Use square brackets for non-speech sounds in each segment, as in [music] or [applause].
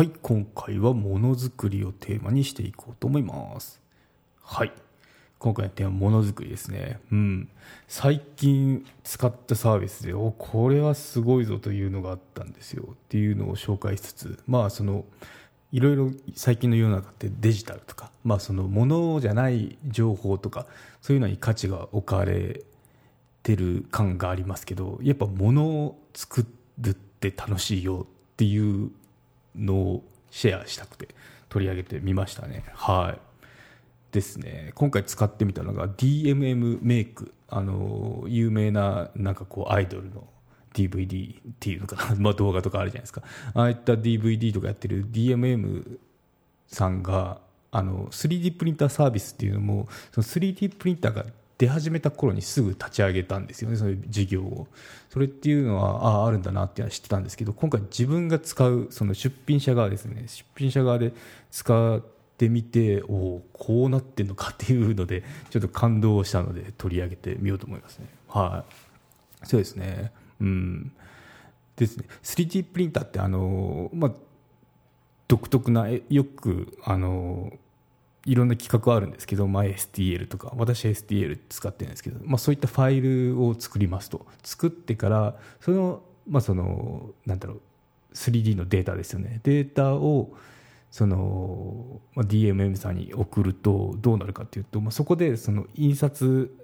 はい今回はものづくりをテーマにしていこうと思います。はい。今回のテーマものづくりですね。うん。最近使ったサービスでおこれはすごいぞというのがあったんですよ。っていうのを紹介しつつまあそのいろいろ最近の世の中ってデジタルとか、まあ、そのものじゃない情報とかそういうのに価値が置かれてる感がありますけどやっぱものを作るって楽しいよっていうのをシェアしたくて取り上げてみましたね。はい。ですね。今回使ってみたのが DMM メイクあの有名ななんかこうアイドルの DVD っていうのかな、[laughs] まあ、動画とかあるじゃないですか。ああいった DVD とかやってる DMM さんがあの 3D プリンターサービスっていうのもその 3D プリンターが出始めた頃にすぐ立ち上げたんですよねそういう事業を。それっていうのはあああるんだなっていうのは知ってたんですけど今回自分が使うその出品者側ですね出品者側で使ってみておおこうなってんのかっていうのでちょっと感動したので取り上げてみようと思いますね。はい。そうですね。うん。ですね。3D プリンターってあの、まあ、独特なよくあのいろんな企画あるんですけど、まあ、STL とか私 STL 使ってるんですけど、まあ、そういったファイルを作りますと。作ってからその,、まあ、そのなんだろう 3D のデータですよね。データをその、まあ、DMM さんに送るとどうなるかというと、まあ、そこでその印刷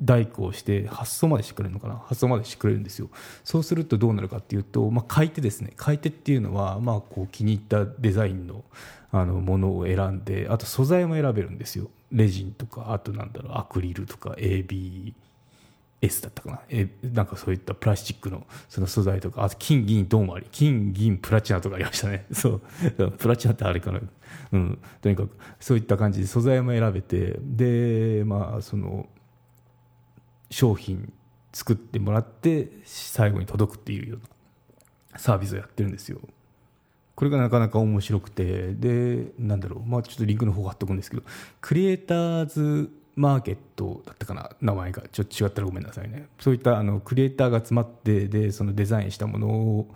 代行して発送までしてくれるのかな？発送までしてくれるんですよ。そうするとどうなるかっていうと、まあ、買い手ですね。買い手っていうのは、まあ、こう気に入ったデザインのあのものを選んであと素材も選べるんですよ。レジンとかあとなんだろうアクリルとか ABS だったかな？えなんかそういったプラスチックのその素材とかあと金銀銅もあり金銀プラチナとかありましたね。[laughs] そう。プラチナってあれかな？うん。とにかくそういった感じで素材も選べてでまあその商品作ってもらって最後に届くっていうようなサービスをやってるんですよ。これがなかなか面白くてでなんだろう。まあちょっとリンクの方貼っとくんですけどクリエイターズマーケットだったかな？名前が。ちょっと違ったらごめんなさいね。そういったあのクリエイターが集まってでそのデザインしたものを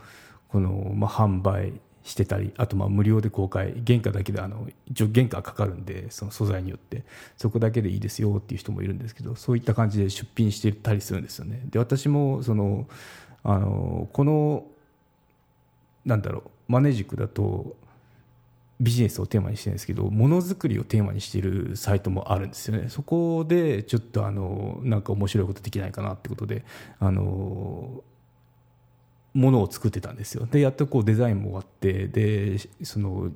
この、まあ、販売してたりあとまあ無料で公開原価だけであの一応原価かかるんでその素材によって。そこだけでいいですよっていう人もいるんですけどそういった感じで出品してたりするんですよね。で私もそのあのこのなんだろうマネジックだとビジネスをテーマにしてるんですけどものづくりをテーマにしているサイトもあるんですよね。そこでちょっとあのなんか面白いことできないかなってことであのものを作ってたんですよ。でやっとこうデザインも終わってでその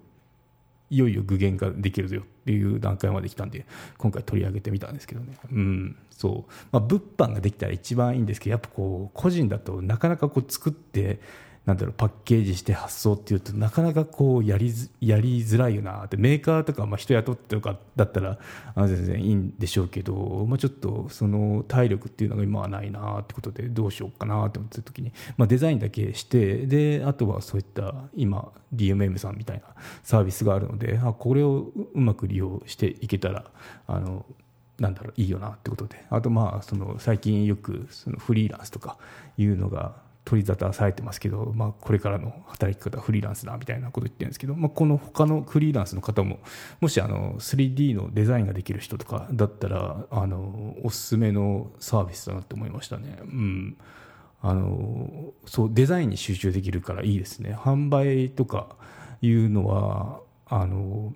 いよいよ具現化できるよっていう段階まで来たんで今回取り上げてみたんですけどね。うんそう。まあ物販ができたら一番いいんですけどやっぱこう個人だとなかなかこう作ってなんだろうパッケージして発送っていうとなかなかこうやりやりづらいよなって。メーカーとかまあ人雇ってとかだったらあ全然いいんでしょうけど、まあ、ちょっとその体力っていうのが今はないなってことでどうしようかなって思ってた時に、まあ、デザインだけしてであとはそういった今 DMM さんみたいなサービスがあるのであこれをうまく利用していけたらあのなんだろういいよなってことで。あとまあその最近よくそのフリーランスとかいうのが取り沙汰されてますけど、まあ、これからの働き方フリーランスだみたいなこと言ってるんですけど、まあ、この他のフリーランスの方ももしあの 3D のデザインができる人とかだったらあのおすすめのサービスだなって思いましたね。うん。あのそうデザインに集中できるからいいですね。販売とかいうのはあの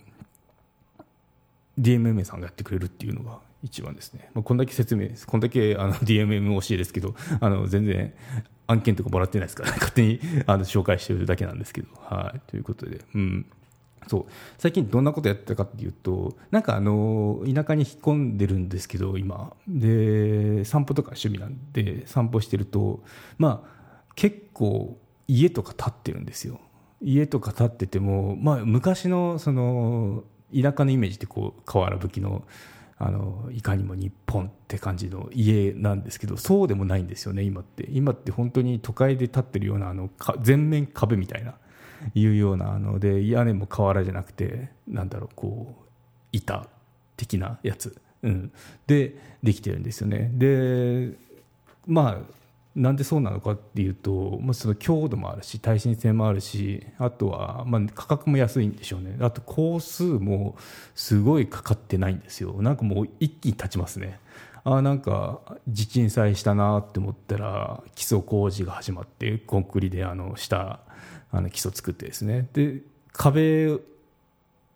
DMM さんがやってくれるっていうのが一番ですね、まあ、こんだけ説明こんだけあの DMM 教えですけどあの全然案件とかもらってないですから、[laughs] 勝手にあの紹介してるだけなんですけど、はい、ということで、うん。そう。最近どんなことやってたかっていうとなんかあの田舎に引っ込んでるんですけど今。で散歩とか趣味なんで散歩してるとまあ結構家とか建ってるんですよ。家とか建ってても、まあ、昔のその田舎のイメージってこう瓦葺きのあのいかにも日本って感じの家なんですけどそうでもないんですよね今って。今って本当に都会で建ってるようなあの全面壁みたいないうようなので屋根も瓦じゃなくてなんだろうこう板的なやつ、うん、でできてるんですよね。でまあなんでそうなのかっていうと、まあ、その強度もあるし耐震性もあるしあとはまあ価格も安いんでしょうね。あと工数もすごいかかってないんですよ。なんかもう一気に立ちますね。ああなんか地震災したなって思ったら基礎工事が始まってコンクリであの下あの基礎作ってですね。で壁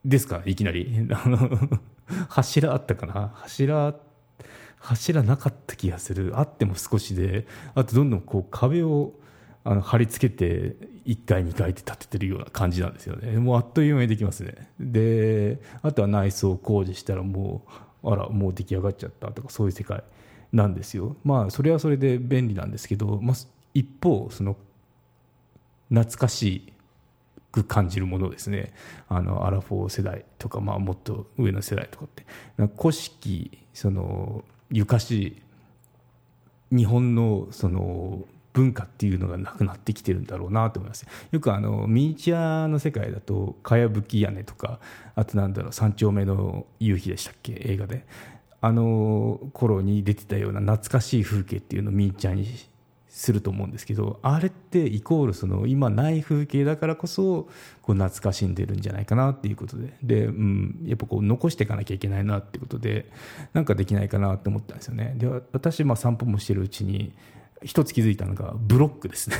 ですかいきなり。[laughs] 柱あったかな。柱あって柱なかった気がする。あっても少しで。あとどんどんこう壁をあの貼り付けて1階2階って建ててるような感じなんですよね。もうあっという間にできますね。であとは内装工事したらもうあらもう出来上がっちゃったとかそういう世界なんですよ。まあそれはそれで便利なんですけど、まあ、一方その懐かしく感じるものですね。あのアラフォー世代とか、まあ、もっと上の世代とかって。古式そのゆかし日本のその文化っていうのがなくなってきてるんだろうなと思います。よくあのミニチュアの世界だとかやぶき屋根とかあとなんだろう三丁目の夕日でしたっけ？映画で。あの頃に出てたような懐かしい風景っていうのをミニチュアにすると思うんですけどあれってイコールその今ない風景だからこそこう懐かしんでるんじゃないかなっていうことで。で、うん、やっぱこう残していかなきゃいけないなっていうことでなんかできないかなって思ったんですよね。で私まあ散歩もしてるうちに一つ気づいたのがブロックですね。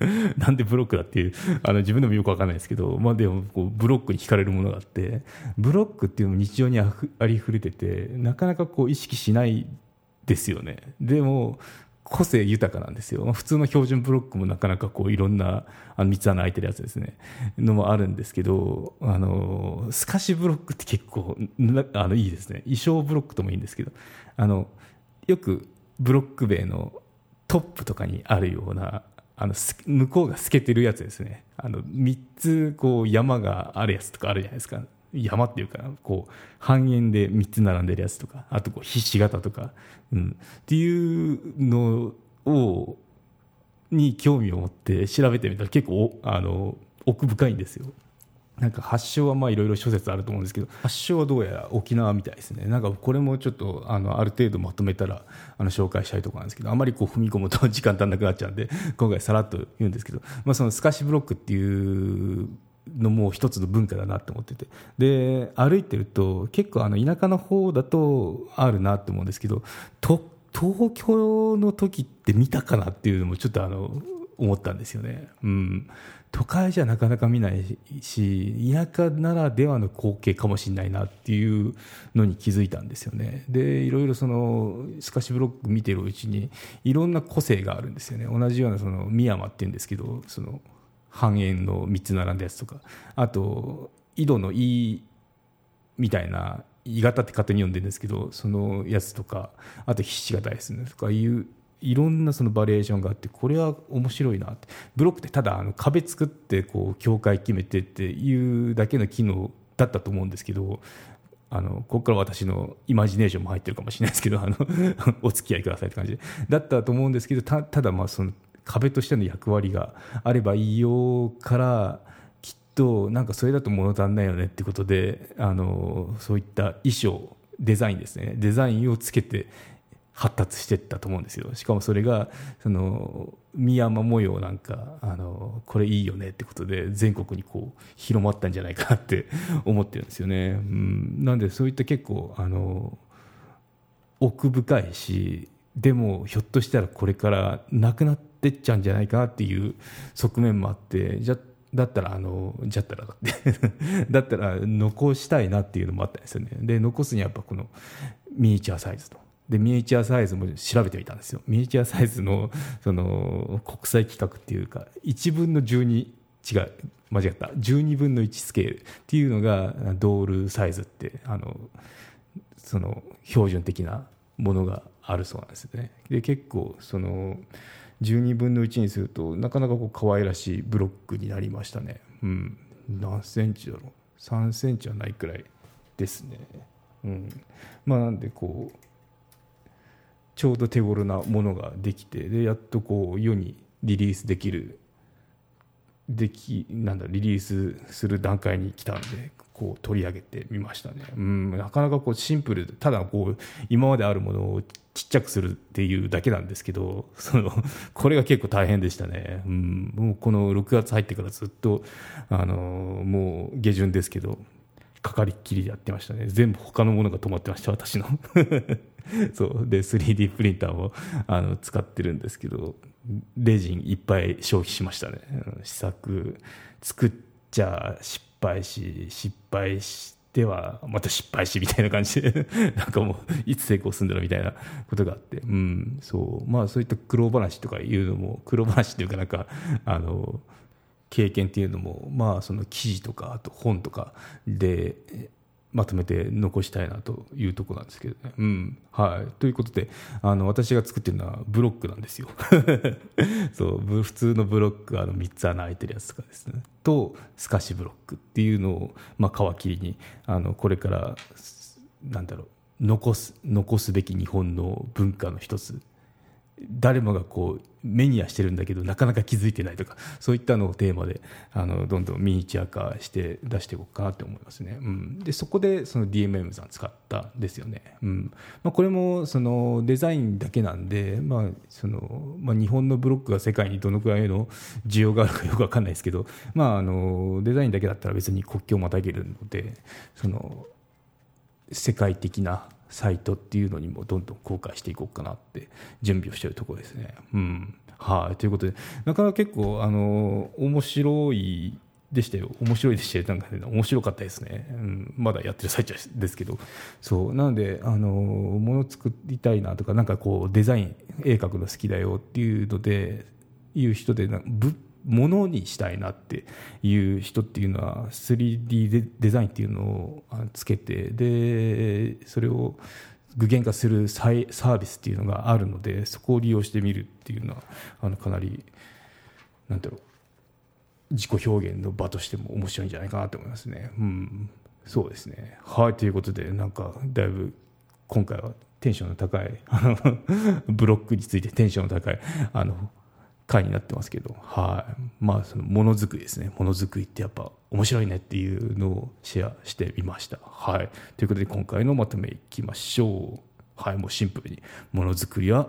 [laughs] なんでブロックだっていうあの自分でもよく分かんないですけど、まあ、でもこうブロックに惹かれるものがあってブロックっていうのも日常にありふれててなかなかこう意識しないですよね。でも個性豊かなんですよ。普通の標準ブロックもなかなかこういろんなあ3つ穴開いてるやつですね、のもあるんですけど、あの、透かしブロックって結構あのいいですね。衣装ブロックともいいんですけど、あの、よくブロック塀のトップとかにあるような、あの向こうが透けてるやつですね。あの3つこう山があるやつとかあるじゃないですか。山っていうかこう半円で3つ並んでるやつとかあとこうひし形とか、うん、っていうのをに興味を持って調べてみたら結構あの奥深いんですよ。なんか発祥はまあいろいろ諸説あると思うんですけど発祥はどうやら沖縄みたいですねなんかこれもちょっとあのある程度まとめたらあの紹介したいところなんですけどあまりこう踏み込むと時間足んなくなっちゃうんで今回さらっと言うんですけど、まあ、その透かしブロックっていうのもう一つの文化だなって思ってて。で歩いてると結構あの田舎の方だとあるなって思うんですけど東京の時って見たかなっていうのもちょっとあの思ったんですよね、うん、都会じゃなかなか見ないし田舎ならではの光景かもしれないなっていうのに気づいたんですよね。でいろいろそのスカシブロック見てるうちにいろんな個性があるんですよね。同じようなその深山っていうんですけどその半円の3つ並んだやつとか。あと井戸の「い」みたいな「鋳型」って勝手に読んでるんですけどそのやつとか。あとひし形ですねとかいういろんなそのバリエーションがあってこれは面白いなって。ブロックってただあの壁作ってこう境界決めてっていうだけの機能だったと思うんですけどあのここから私のイマジネーションも入ってるかもしれないですけどあの [laughs] お付き合いくださいって感じで。だったと思うんですけどただまあその壁としての役割があればいいよからきっとなんかそれだと物足んないよねってことであのそういった衣装デザインですね。デザインをつけて発達していったと思うんですよ。しかもそれがその宮山模様なんかあのこれいいよねってことで全国にこう広まったんじゃないかなって思ってるんですよね、うん、なんでそういった結構あの奥深いしでもひょっとしたらこれからなくなってっちゃうんじゃないかなっていう側面もあってじゃだったらあのじゃったらだって [laughs] だったら残したいなっていうのもあったんですよね。で残すにはやっぱこのミニチュアサイズと。でミニチュアサイズも調べてみたんですよ。ミニチュアサイズのその国際規格っていうか1分の12違う間違った。12分の1スケールっていうのがドールサイズってあのその標準的なものがあるそうなんですね。で結構その12分の1にするとなかなかこう可愛らしいブロックになりましたね。うん。何センチだろう。3センチはないくらいですね。うん、まあなんでこうちょうど手頃なものができてでやっとこう世にリリースできるできなんだリリースする段階に来たんでこう取り上げてみましたね、うん、なかなかこうシンプルただこう今まであるものをちっちゃくするっていうだけなんですけど [laughs] そのこれが結構大変でしたね、うん、もうこの6月入ってからずっとあのもう下旬ですけどかかりっきりやってましたね。全部他のものが止まってました私の。[laughs] そう。で 3D プリンターもあの使ってるんですけどレジンいっぱい消費しましたね。試作作っちゃ失敗し失敗してはまた失敗しみたいな感じで [laughs] なんかもういつ成功するんだろうみたいなことがあって。うんそう。まあそういった苦労話とかいうのも苦労話っていうかなんかあの経験っていうのも、まあ、その記事とかあと本とかでまとめて残したいなというところなんですけどね。うんはい、ということであの私が作ってるのはブロックなんですよ。[laughs] そう普通のブロックあの3つ穴開いてるやつとかですねと透かしブロックっていうのを、まあ、皮切りにあのこれからなんだろう残す残すべき日本の文化の一つ誰もがこう目にはしてるんだけどなかなか気づいてないとかそういったのをテーマであのどんどんミニチュア化して出していこうかなと思いますね、うん、でそこでその DMM さん使ったんですよね、うん。まあ、これもそのデザインだけなんで、まあそのまあ、日本のブロックが世界にどのくらいの需要があるかよく分かんないですけど、まあ、あのデザインだけだったら別に国境をまたげるのでその世界的なサイトっていうのにもどんどん公開していこうかなって準備をしているところですね。うん。はい、ということでなかなか結構あの面白いでしたよ。面白いでしたよ。なんか、ね、面白かったですね、うん、まだやってる最中ですけど。そう。なのであのもの作りたいなとかなんかこうデザイン絵描くの好きだよっていうのでいう人でなものにしたいなっていう人っていうのは 3D デザインっていうのをつけてでそれを具現化するサービスっていうのがあるのでそこを利用してみるっていうのはあのかなりなんだろう自己表現の場としても面白いんじゃないかなと思いますね。うん、そうですね。はい。ということでなんかだいぶ今回はテンションの高いブロックについてテンションの高いあの回になってますけど、はい。まあ、そのものづくりですね。ものづくりってやっぱ面白いねっていうのをシェアしてみました。はい。ということで今回のまとめいきましょう。はい。もうシンプルにものづくりは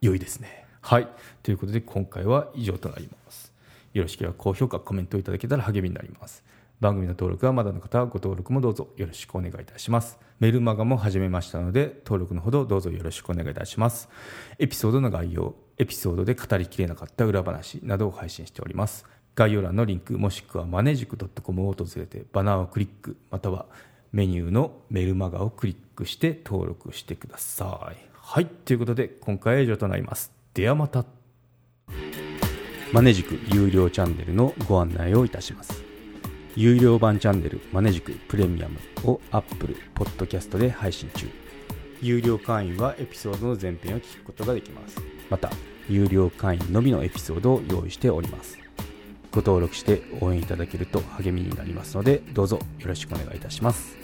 良いですね。はい。ということで今回は以上となります。よろしければ高評価、コメントいただけたら励みになります。番組の登録はまだの方はご登録もどうぞよろしくお願いいたします。メルマガも始めましたので、登録のほどどうぞよろしくお願いいたします。エピソードの概要、エピソードで語りきれなかった裏話などを配信しております。概要欄のリンクもしくはマネジク .com を訪れてバナーをクリックまたはメニューのメルマガをクリックして登録してください。はい、ということで今回は以上となります。ではまた。マネジク有料チャンネルのご案内をいたします。有料版チャンネルマネジクプレミアムを Apple Podcast で配信中。有料会員はエピソードの前編を聞くことができます。また、有料会員のみのエピソードを用意しております。ご登録して応援いただけると励みになりますので、どうぞよろしくお願いいたします。